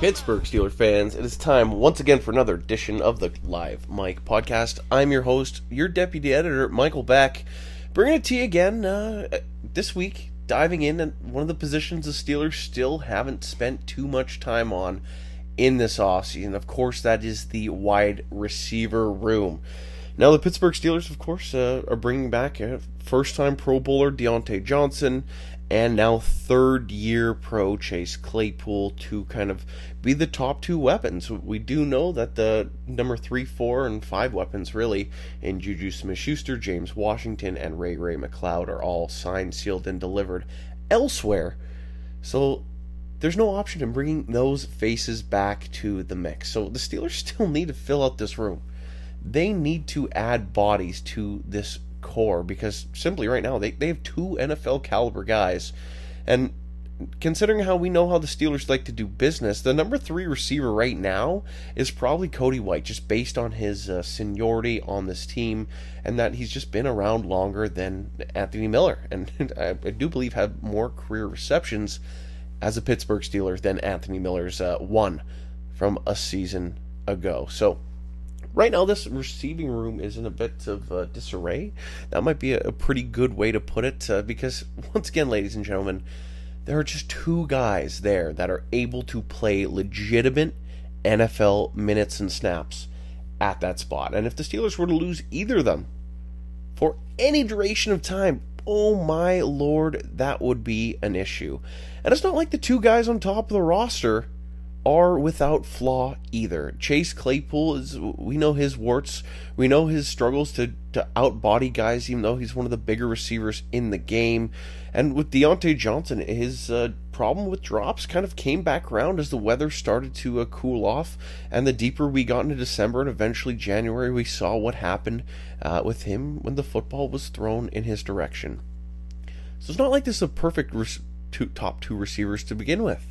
Pittsburgh Steelers fans, it is time once again for another edition of the Live Mike podcast. I'm your host, your deputy editor, Michael Beck, bringing it to you again uh, this week, diving in at one of the positions the Steelers still haven't spent too much time on in this offseason. Of course, that is the wide receiver room. Now, the Pittsburgh Steelers, of course, uh, are bringing back first time Pro Bowler Diontae Johnson and now third year pro Chase Claypool to kind of be the top two weapons. We do know that the number three, four, and five weapons really in Juju Smith Schuster, James Washington, and Ray Ray McCloud are all signed, sealed, and delivered elsewhere. So there's no option in bringing those faces back to the mix. So the Steelers still need to fill out this room. They need to add bodies to this corps because simply right now they, they have two NFL caliber guys. And considering how we know how the Steelers like to do business, the number three receiver right now is probably Cody White, just based on his uh, seniority on this team and that he's just been around longer than Anthony Miller. And I, I do believe have more career receptions as a Pittsburgh Steeler than Anthony Miller's uh, one from a season ago. So right now this receiving room is in a bit of uh, disarray. That might be a, a, pretty good way to put it uh, because once again, ladies and gentlemen, there are just two guys there that are able to play legitimate NFL minutes and snaps at that spot. And if the Steelers were to lose either of them for any duration of time, oh my lord, that would be an issue. And it's not like the two guys on top of the roster are without flaw either. Chase Claypool is we know his warts, we know his struggles to to outbody guys, even though he's one of the bigger receivers in the game. And with Diontae Johnson, his uh, problem with drops kind of came back around as the weather started to uh, cool off, and the deeper we got into December and eventually January, we saw what happened uh, with him when the football was thrown in his direction. So it's not like this is a perfect res- two, top two receivers to begin with.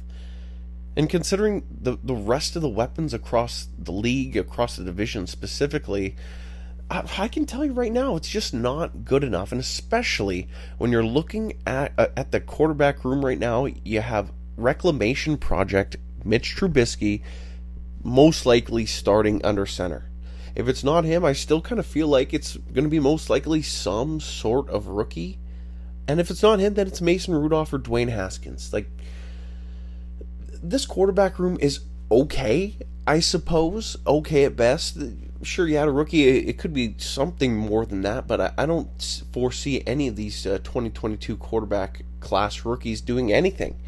And considering the, the rest of the weapons across the league, across the division specifically, I, I, can tell you right now, it's just not good enough. And especially when you're looking at uh, at the quarterback room right now, you have reclamation project Mitch Trubisky most likely starting under center. If it's not him, I still kind of feel like it's going to be most likely some sort of rookie. And if it's not him, then it's Mason Rudolph or Dwayne Haskins. Like this quarterback room is okay, I suppose. Okay at best. Sure, you had a rookie. It could be something more than that, but I, don't foresee any of these uh, 2022 quarterback class rookies doing anything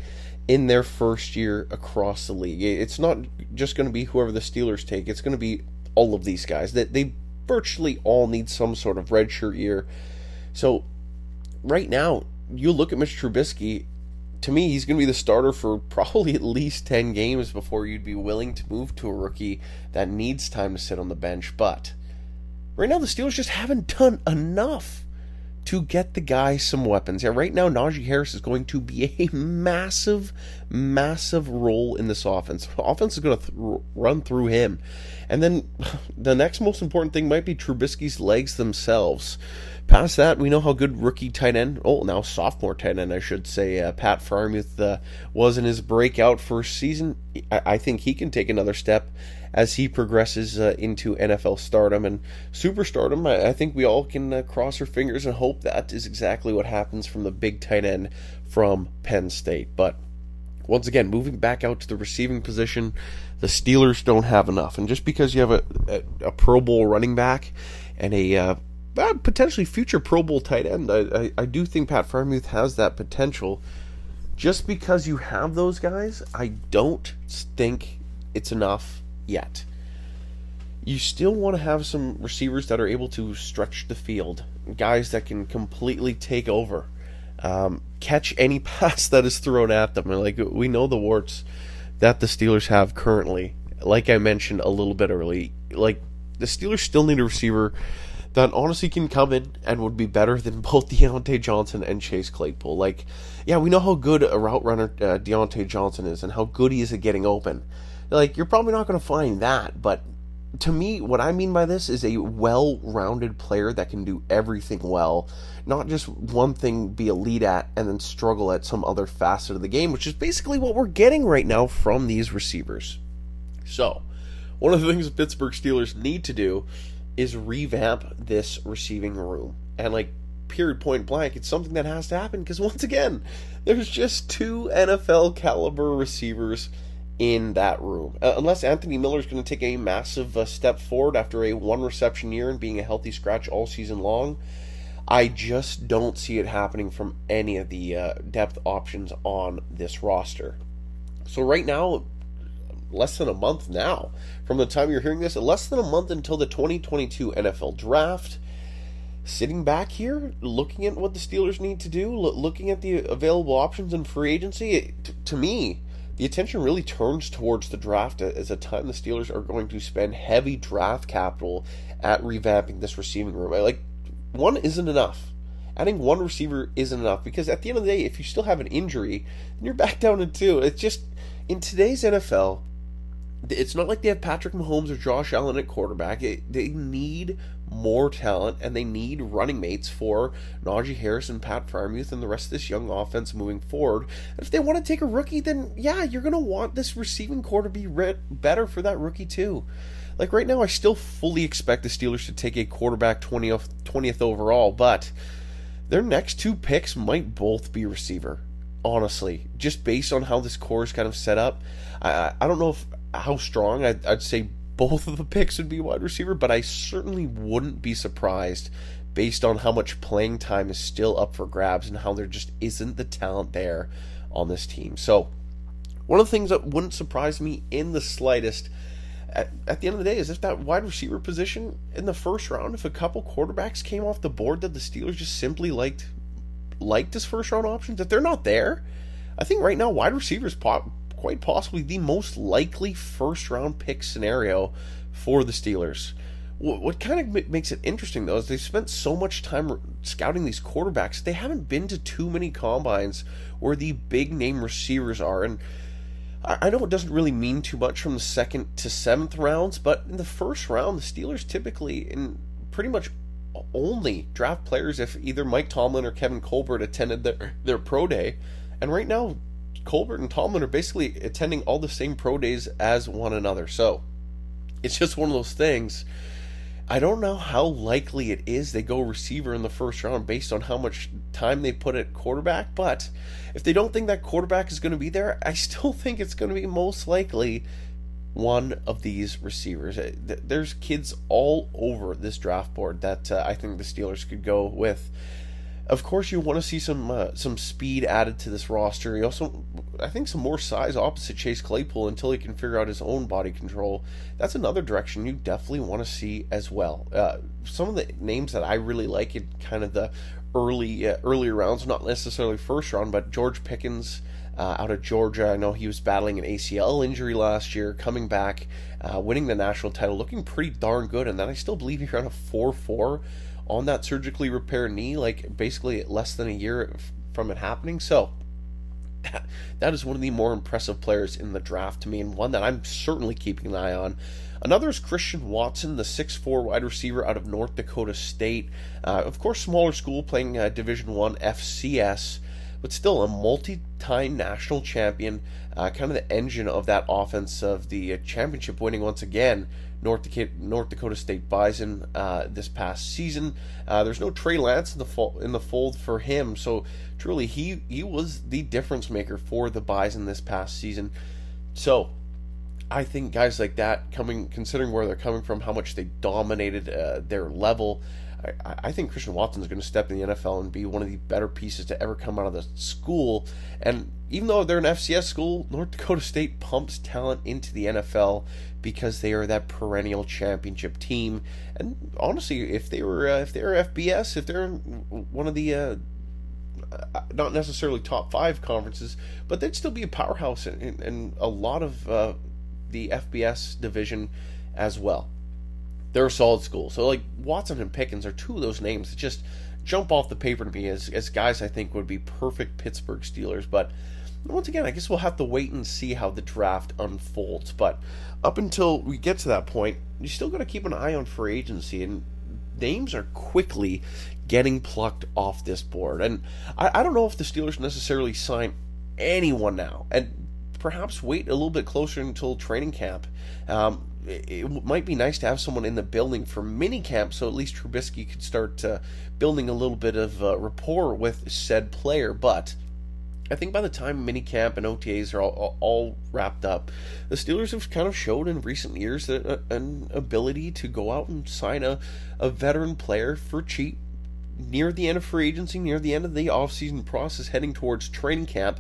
in their first year across the league. It's not just going to be whoever the Steelers take. It's going to be all of these guys. That they virtually all need some sort of redshirt year So right now, you look at Mitch Trubisky. To me, he's going to be the starter for probably at least 10 games before you'd be willing to move to a rookie that needs time to sit on the bench. But right now, the Steelers just haven't done enough to get the guy some weapons. Yeah, right now, Najee Harris is going to be a massive, massive role in this offense. The offense is going to th- run through him. And then the next most important thing might be Trubisky's legs themselves. Past that, we know how good rookie tight end, oh, now sophomore tight end, I should say, uh, Pat Freiermuth uh, was in his breakout first season. I-, I think he can take another step as he progresses uh, into NFL stardom and superstardom. I, I think we all can uh, cross our fingers and hope that is exactly what happens from the big tight end from Penn State. But once again, moving back out to the receiving position, the Steelers don't have enough. And just because you have a, a, a Pro Bowl running back and a uh, potentially future Pro Bowl tight end, I, I, I do think Pat Freiermuth has that potential. Just because you have those guys, I don't think it's enough yet. You still want to have some receivers that are able to stretch the field, guys that can completely take over, um, catch any pass that is thrown at them. Like we know the warts that the Steelers have currently. Like I mentioned a little bit early, like the Steelers still need a receiver that honestly can come in and would be better than both Diontae Johnson and Chase Claypool. Like, yeah, we know how good a route runner uh, Diontae Johnson is and how good he is at getting open. Like, you're probably not going to find that, but to me, what I mean by this is a well rounded player that can do everything well, not just one thing be elite at and then struggle at some other facet of the game, which is basically what we're getting right now from these receivers. So, one of the things the Pittsburgh Steelers need to do is revamp this receiving room. And, like, period point blank, it's something that has to happen because, once again, there's just two NFL caliber receivers in that room. Uh, unless Anthony Miller is going to take a massive uh, step forward after a one reception year and being a healthy scratch all season long, I just don't see it happening from any of the uh, depth options on this roster. So, right now, less than a month now from the time you're hearing this, less than a month until the 2022 NFL draft. Sitting back here, looking at what the Steelers need to do, looking at the available options in free agency, it, to me, the attention really turns towards the draft as a time the Steelers are going to spend heavy draft capital at revamping this receiving room. Like, one isn't enough. Adding one receiver isn't enough because at the end of the day, if you still have an injury, then you're back down to two. It's just, in today's NFL, it's not like they have Patrick Mahomes or Josh Allen at quarterback. It, they need more talent and they need running mates for Najee Harris and Pat Freiermuth and the rest of this young offense moving forward. And if they want to take a rookie, then yeah, you're going to want this receiving corps to be re- better for that rookie too. Like right now, I still fully expect the Steelers to take a quarterback 20th, 20th overall, but their next two picks might both be receiver. Honestly, just based on how this core is kind of set up, I I don't know if how strong. I'd, I'd say both of the picks would be wide receiver, but I certainly wouldn't be surprised based on how much playing time is still up for grabs and how there just isn't the talent there on this team. So, one of the things that wouldn't surprise me in the slightest at, at the end of the day is if that wide receiver position in the first round, if a couple quarterbacks came off the board that the Steelers just simply liked liked as first round options, if they're not there, I think right now wide receivers pop, quite possibly the most likely first round pick scenario for the Steelers. What, kind of makes it interesting though is they've spent so much time scouting these quarterbacks. They haven't been to too many combines where the big name receivers are, and I know it doesn't really mean too much from the second to seventh rounds, but in the first round, the Steelers typically in pretty much only draft players if either Mike Tomlin or Kevin Colbert attended their, their pro day. And right now, Colbert and Tomlin are basically attending all the same pro days as one another. So it's just one of those things. I don't know how likely it is they go receiver in the first round based on how much time they put at quarterback, but if they don't think that quarterback is going to be there, I still think it's going to be most likely one of these receivers. Uh, there's kids all over this draft board that uh, I think the Steelers could go with. Of course, you want to see some uh, some speed added to this roster. You also, I think, some more size opposite Chase Claypool until he can figure out his own body control. That's another direction you definitely want to see as well. Uh, some of the names that I really like in kind of the early uh, earlier rounds, not necessarily first round, but George Pickens uh, out of Georgia. I know he was battling an ACL injury last year, coming back, uh, winning the national title, looking pretty darn good. And then I still believe he ran a 4 4 on that surgically repaired knee, like basically less than a year from it happening. So that, that is one of the more impressive players in the draft to me, and one that I'm certainly keeping an eye on. Another is Christian Watson, the 6'4 wide receiver out of North Dakota State. Uh, of course, smaller school playing uh, Division One FCS but still a multi-time national champion, uh, kind of the engine of that offense of the uh, championship winning once again North Dakota, North Dakota State Bison uh, this past season. Uh, there's no Trey Lance in the fo- in the fold for him, so truly he he was the difference maker for the Bison this past season. So I think guys like that coming, considering where they're coming from, how much they dominated uh, their level, I, I think Christian Watson is going to step in the NFL and be one of the better pieces to ever come out of the school. And even though they're an FCS school, North Dakota State pumps talent into the NFL because they are that perennial championship team. And honestly, if they were uh, if they were FBS, if they're one of the uh, uh, not necessarily top five conferences, but they'd still be a powerhouse in, in, in a lot of uh, the FBS division as well they're a solid school. So like Watson and Pickens are two of those names that just jump off the paper to me as, as guys I think would be perfect Pittsburgh Steelers. But once again, I guess we'll have to wait and see how the draft unfolds. But up until we get to that point, you still got to keep an eye on free agency, and names are quickly getting plucked off this board. And I, I don't know if the Steelers necessarily sign anyone now, and perhaps wait a little bit closer until training camp. Um, it might be nice to have someone in the building for mini camp so at least Trubisky could start uh, building a little bit of uh, rapport with said player. But I think by the time mini camp and OTAs are all, all wrapped up, the Steelers have kind of showed in recent years that, uh, an ability to go out and sign a, a veteran player for cheap near the end of free agency, near the end of the offseason process, heading towards training camp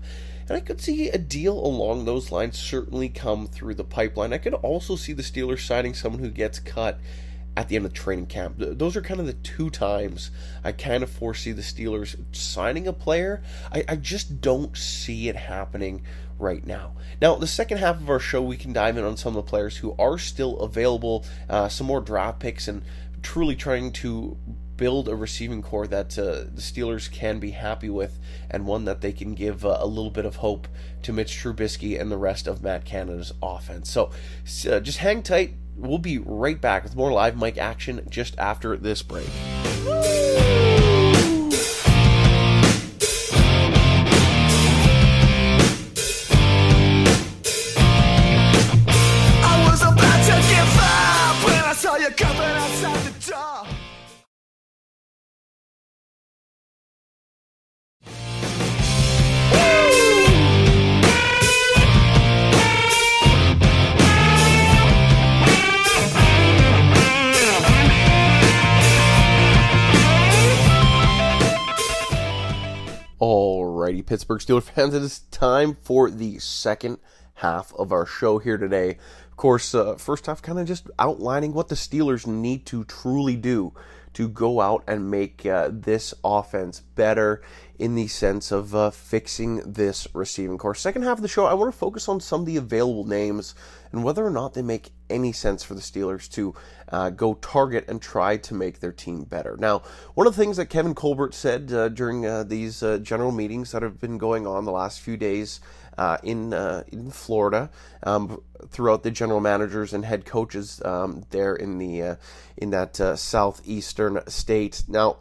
and I could see a deal along those lines certainly come through the pipeline. I could also see the Steelers signing someone who gets cut at the end of training camp. Those are kind of the two times I kind of foresee the Steelers signing a player. I, I, just don't see it happening right now. Now, the second half of our show, we can dive in on some of the players who are still available, uh, some more draft picks, and truly trying to build a receiving corps that uh, the Steelers can be happy with and one that they can give uh, a little bit of hope to Mitch Trubisky and the rest of Matt Canada's offense. So uh, just hang tight. We'll be right back with more live mic action just after this break. Pittsburgh Steelers fans, it is time for the second half of our show here today. Of course, uh, first half kind of just outlining what the Steelers need to truly do to go out and make uh, this offense better in the sense of uh, fixing this receiving corps. Second half of the show, I want to focus on some of the available names and whether or not they make any sense for the Steelers to uh, go target and try to make their team better. Now, one of the things that Kevin Colbert said uh, during uh, these uh, general meetings that have been going on the last few days uh, in uh, in Florida um, throughout the general managers and head coaches um, there in the in that southeastern state. Now,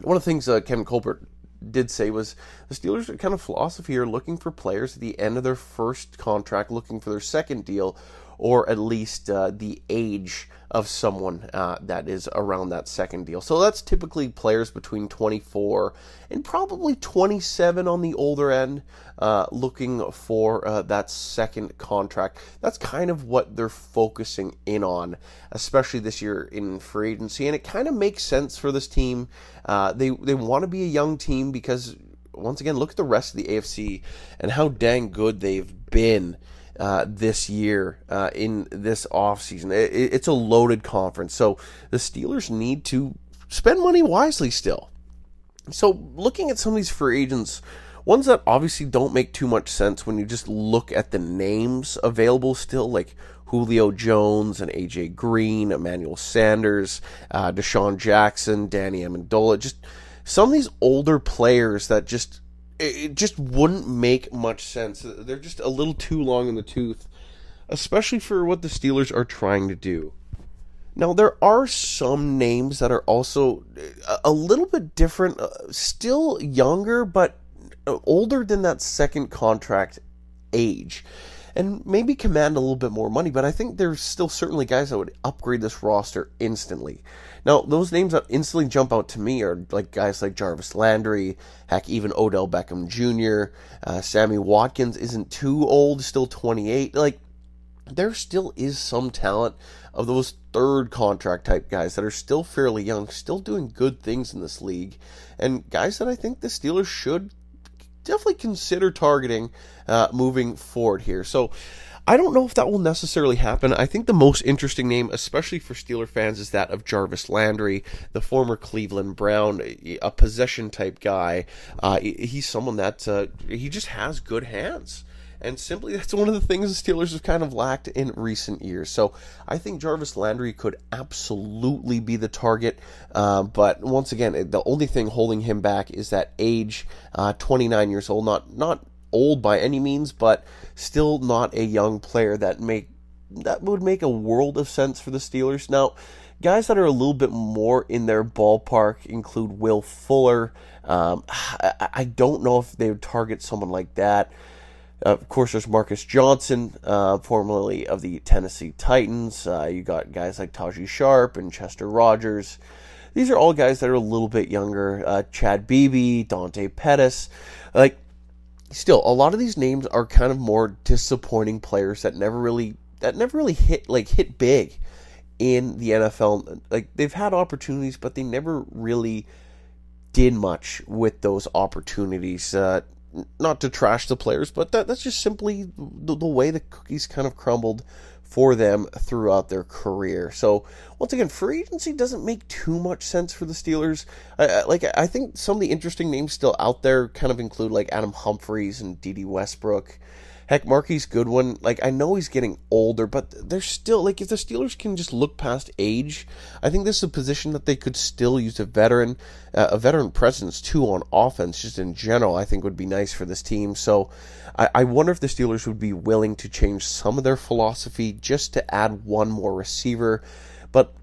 one of the things Kevin Colbert did say was the Steelers' kind of philosophy are looking for players at the end of their first contract, looking for their second deal, or at least uh, the age of someone uh, that is around that second deal. So that's typically players between 24 and probably 27 on the older end, uh, looking for uh, that second contract. That's kind of what they're focusing in on, especially this year in free agency. And it kind of makes sense for this team. Uh, they they want to be a young team because once again, look at the rest of the AFC and how dang good they've been uh, this year uh, in this offseason. It, it's a loaded conference. So the Steelers need to spend money wisely still. So, looking at some of these free agents, ones that obviously don't make too much sense when you just look at the names available still, like Julio Jones and AJ Green, Emmanuel Sanders, uh, DeSean Jackson, Danny Amendola, just some of these older players that just it just wouldn't make much sense. They're just a little too long in the tooth, especially for what the Steelers are trying to do. Now, there are some names that are also a little bit different, uh, still younger, but older than that second contract age, and maybe command a little bit more money. But I think there's still certainly guys that would upgrade this roster instantly. Now, those names that instantly jump out to me are like guys like Jarvis Landry, heck, even Odell Beckham Jr., uh, Sammy Watkins isn't too old, still 28. Like, there still is some talent of those third contract type guys that are still fairly young, still doing good things in this league, and guys that I think the Steelers should definitely consider targeting uh, moving forward here. So I don't know if that will necessarily happen. I think the most interesting name, especially for Steeler fans, is that of Jarvis Landry, the former Cleveland Brown, a possession type guy. Uh, he's someone that uh, he just has good hands. And simply, that's one of the things the Steelers have kind of lacked in recent years. So I think Jarvis Landry could absolutely be the target. Uh, but once again, the only thing holding him back is that age, uh, 29 years old, not not old by any means, but still not a young player that make that would make a world of sense for the Steelers. Now, guys that are a little bit more in their ballpark include Will Fuller. Um, I, I, don't know if they would target someone like that. Of course, there's Marcus Johnson, uh, formerly of the Tennessee Titans. Uh, you got guys like Tajae Sharpe and Chester Rogers. These are all guys that are a little bit younger. Uh, Chad Beebe, Dante Pettis. Like, still, a lot of these names are kind of more disappointing players that never really that never really hit like hit big in the NFL. Like they've had opportunities, but they never really did much with those opportunities. Uh, not to trash the players, but that, that's just simply the, the, way the cookies kind of crumbled for them throughout their career. So once again, free agency doesn't make too much sense for the Steelers. I, like I think some of the interesting names still out there kind of include like Adam Humphries and Dede Westbrook. Heck, Marquise Goodwin, like I know he's getting older, but they're still like if the Steelers can just look past age, I think this is a position that they could still use a veteran, uh, a veteran presence too on offense, just in general. I think would be nice for this team. So I, I wonder if the Steelers would be willing to change some of their philosophy just to add one more receiver, but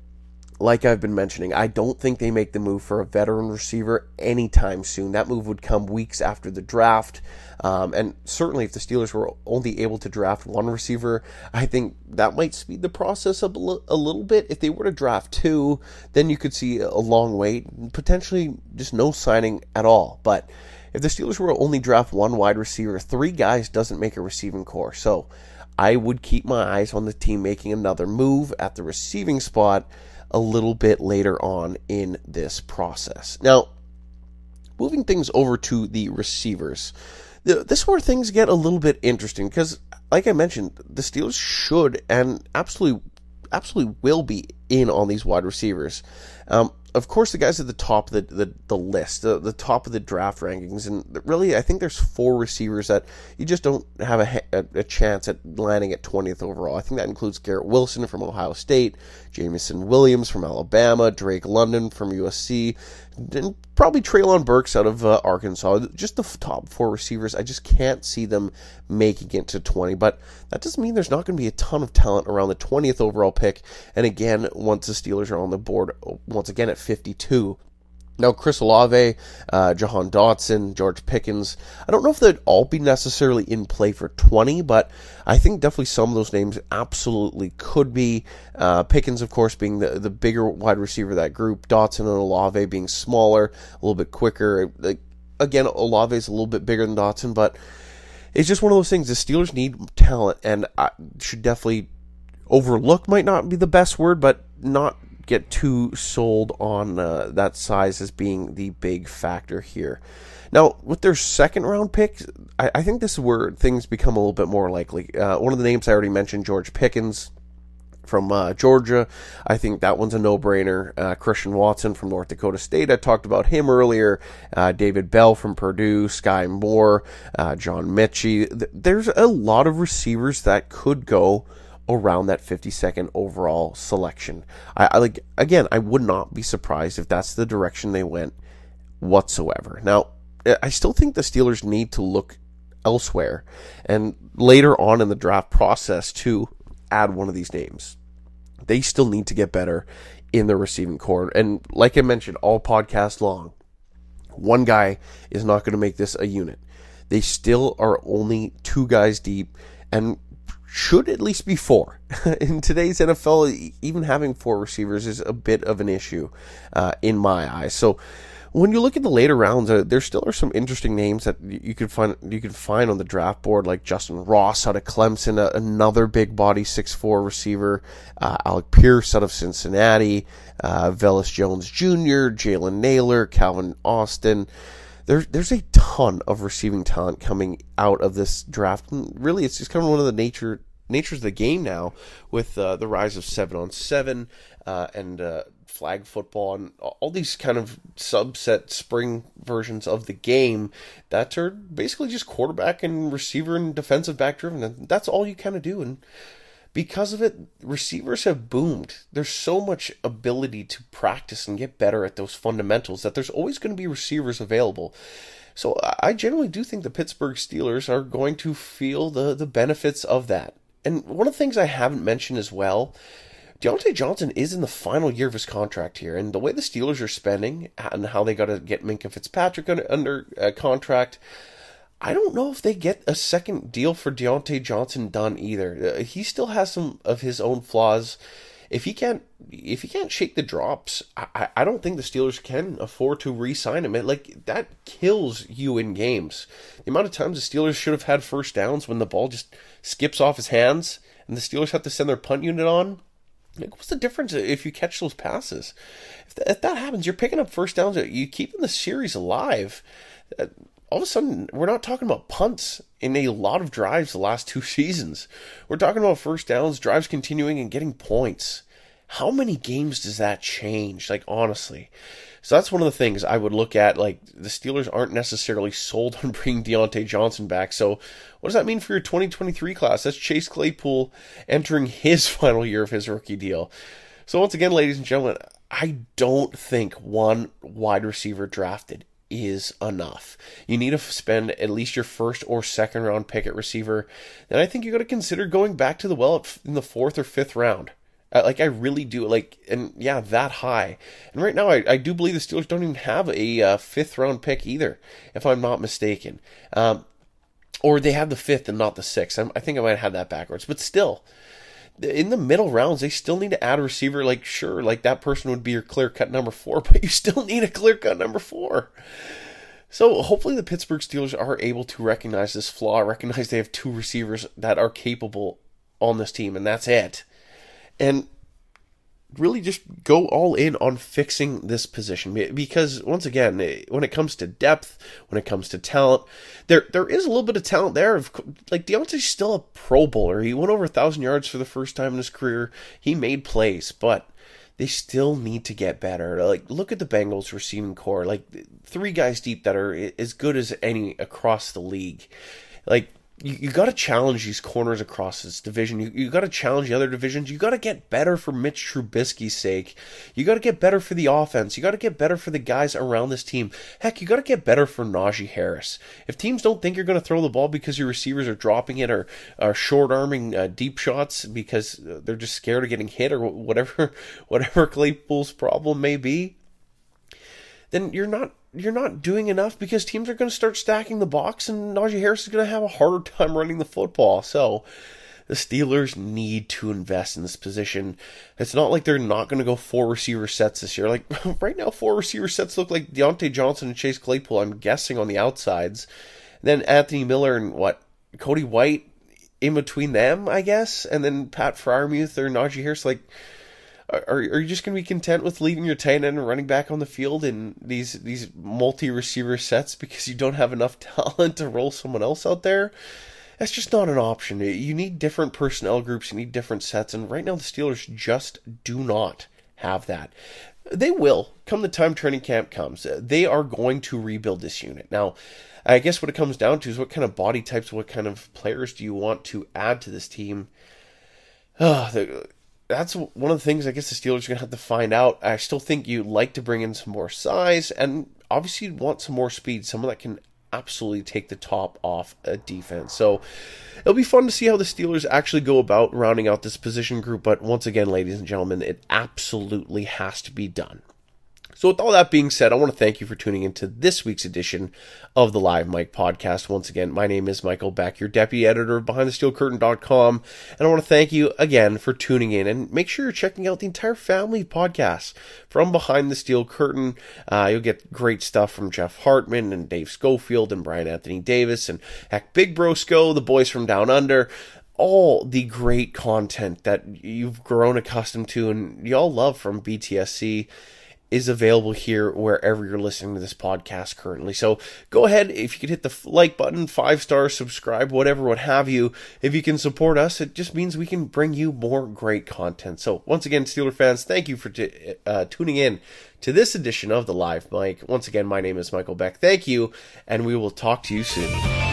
like I've been mentioning, I don't think they make the move for a veteran receiver anytime soon. That move would come weeks after the draft. Um, and certainly, if the Steelers were only able to draft one receiver, I think that might speed the process up a, l- a little bit. If they were to draft two, then you could see a long wait, potentially just no signing at all. But if the Steelers were only draft one wide receiver, three guys doesn't make a receiving corps. So I would keep my eyes on the team making another move at the receiving spot a little bit later on in this process. Now, moving things over to the receivers, this is where things get a little bit interesting because, like I mentioned, the Steelers should and absolutely, absolutely will be in on these wide receivers. Um, of course, the guys at the top of the, the, the list, the, the top of the draft rankings, and really, I think there's four receivers that you just don't have a, a, a chance at landing at 20th overall. I think that includes Garrett Wilson from Ohio State, Jameson Williams from Alabama, Drake London from USC, and probably Treylon Burks out of uh, Arkansas. Just the top four receivers, I just can't see them making it to 20. But that doesn't mean there's not going to be a ton of talent around the 20th overall pick. And again, once the Steelers are on the board, once again at 52, now, Chris Olave, uh, Jahan Dotson, George Pickens, I don't know if they'd all be necessarily in play for 20, but I think definitely some of those names absolutely could be. Uh, Pickens, of course, being the, the bigger wide receiver of that group, Dotson and Olave being smaller, a little bit quicker. Again, Olave is a little bit bigger than Dotson, but it's just one of those things. The Steelers need talent, and I should definitely overlook might not be the best word, but not get too sold on uh, that size as being the big factor here. Now, with their second round pick, I, I think this is where things become a little bit more likely. Uh, one of the names I already mentioned, George Pickens. from uh, Georgia. I think that one's a no-brainer. Uh, Christian Watson from North Dakota State. I talked about him earlier. Uh, David Bell from Purdue. Skyy Moore. Uh, John Metchie. There's a lot of receivers that could go around that 52nd overall selection. I, I like again. I would not be surprised if that's the direction they went whatsoever. Now, I still think the Steelers need to look elsewhere and later on in the draft process to add one of these names. They still need to get better in the receiving corps. And like I mentioned, all podcast long, one guy is not going to make this a unit. They still are only two guys deep and should at least be four. in today's NFL, even having four receivers is a bit of an issue uh, in my eyes. So when you look at the later rounds, uh, there still are some interesting names that you can find you can find on the draft board, like Justyn Ross out of Clemson, uh, another big body six four receiver, uh, Alec Pierce out of Cincinnati, uh, Velus Jones Jr., Jalen Nailor, Calvin Austin. There's there's a ton of receiving talent coming out of this draft. And really, it's just kind of one of the nature natures of the game now with uh, the rise of seven on seven uh, and uh, flag football and all these kind of subset spring versions of the game that are basically just quarterback and receiver and defensive back driven. And that's all you kind of do. And because of it, receivers have boomed. There's so much ability to practice and get better at those fundamentals that there's always going to be receivers available. So I generally do think the Pittsburgh Steelers are going to feel the, the benefits of that. And one of the things I haven't mentioned as well Diontae Johnson is in the final year of his contract here, and the way the Steelers are spending and how they got to get Minkah Fitzpatrick under, under uh, contract, I don't know if they get a second deal for Diontae Johnson done either. Uh, he still has some of his own flaws. If he can't, if he can't shake the drops, I, I don't think the Steelers can afford to re-sign him. It, like that kills you in games. The amount of times the Steelers should have had first downs when the ball just skips off his hands, and the Steelers have to send their punt unit on like, what's the difference if you catch those passes? If that, if that happens, you're picking up first downs. You keeping the series alive. All of a sudden, we're not talking about punts in a lot of drives the last two seasons. We're talking about first downs, drives continuing, and getting points. How many games does that change? Like, honestly. So that's one of the things I would look at. Like the Steelers aren't necessarily sold on bringing Diontae Johnson back. So what does that mean for your 2023 class? That's Chase Claypool entering his final year of his rookie deal. So once again, ladies and gentlemen, I don't think one wide receiver drafted is enough. You need to spend at least your first or second round pick at receiver. Then I think you got to consider going back to the well in the fourth or fifth round. Like I really do like, and yeah, that high. And right now, I, I do believe the Steelers don't even have a uh, fifth round pick either, if I'm not mistaken. Um, or they have the fifth and not the sixth. I'm, I think I might have had that backwards, but still, in the middle rounds, they still need to add a receiver. Like, sure, like that person would be your clear cut number four, but you still need a clear cut number four. So hopefully the Pittsburgh Steelers are able to recognize this flaw, recognize they have two receivers that are capable on this team, and that's it and really just go all in on fixing this position. Because once again eh, when it comes to depth when it comes to talent there there is a little bit of talent there. Like Diontae's still a pro bowler. He went over a thousand yards for the first time in his career. He made plays but they still need to get better. Like look at the Bengals receiving corps. Like three guys deep that are as good as any across the league. Like you, you got to challenge these corners across this division. You, you got to challenge the other divisions. You got to get better for Mitch Trubisky's sake. You got to get better for the offense. You got to get better for the guys around this team. Heck, you got to get better for Najee Harris. If teams don't think you're going to throw the ball because your receivers are dropping it or are short arming uh, deep shots because they're just scared of getting hit or whatever, whatever Claypool's problem may be, then you're not you're not doing enough because teams are going to start stacking the box and Najee Harris is going to have a harder time running the football. So the Steelers need to invest in this position. It's not like they're not going to go four receiver sets this year. Like right now, four receiver sets look like Diontae Johnson and Chase Claypool. I'm guessing on the outsides. then Anthony Miller and what Cody White in between them, I guess, and then Pat Freiermuth or Najee Harris. Like are, are you just going to be content with leaving your tight end and running back on the field in these these multi receiver sets because you don't have enough talent to roll someone else out there? that's just not an option. You need different personnel groups, you need different sets, and right now the Steelers just do not have that. They will come the time training camp comes. They are going to rebuild this unit. Now, I guess what it comes down to is what kind of body types, what kind of players do you want to add to this team? Uh, the, that's one of the things I guess the Steelers are going to have to find out. I still think you'd like to bring in some more size, and obviously you'd want some more speed, someone that can absolutely take the top off a defense. So it'll be fun to see how the Steelers actually go about rounding out this position group. But once again, ladies and gentlemen, it absolutely has to be done. So, with all that being said, I want to thank you for tuning into this week's edition of the Live Mike podcast. Once again, my name is Michael Beck, your deputy editor of BehindTheSteelCurtain.com, and I want to thank you again for tuning in. And make sure you're checking out the entire family podcast from Behind the Steel Curtain. Uh, you'll get great stuff from Jeff Hartman and Dave Schofield and Bryan Anthony Davis and heck, Big Brosco, the boys from Down Under all the great content that you've grown accustomed to and y'all love from BTSC is available here wherever you're listening to this podcast currently. So go ahead, if you could hit the like button, five stars, subscribe, whatever, what have you. If you can support us, it just means we can bring you more great content. So once again, Steeler fans, thank you for t- uh, tuning in to this edition of the Live Mike. Once again, my name is Michael Beck. Thank you, and we will talk to you soon.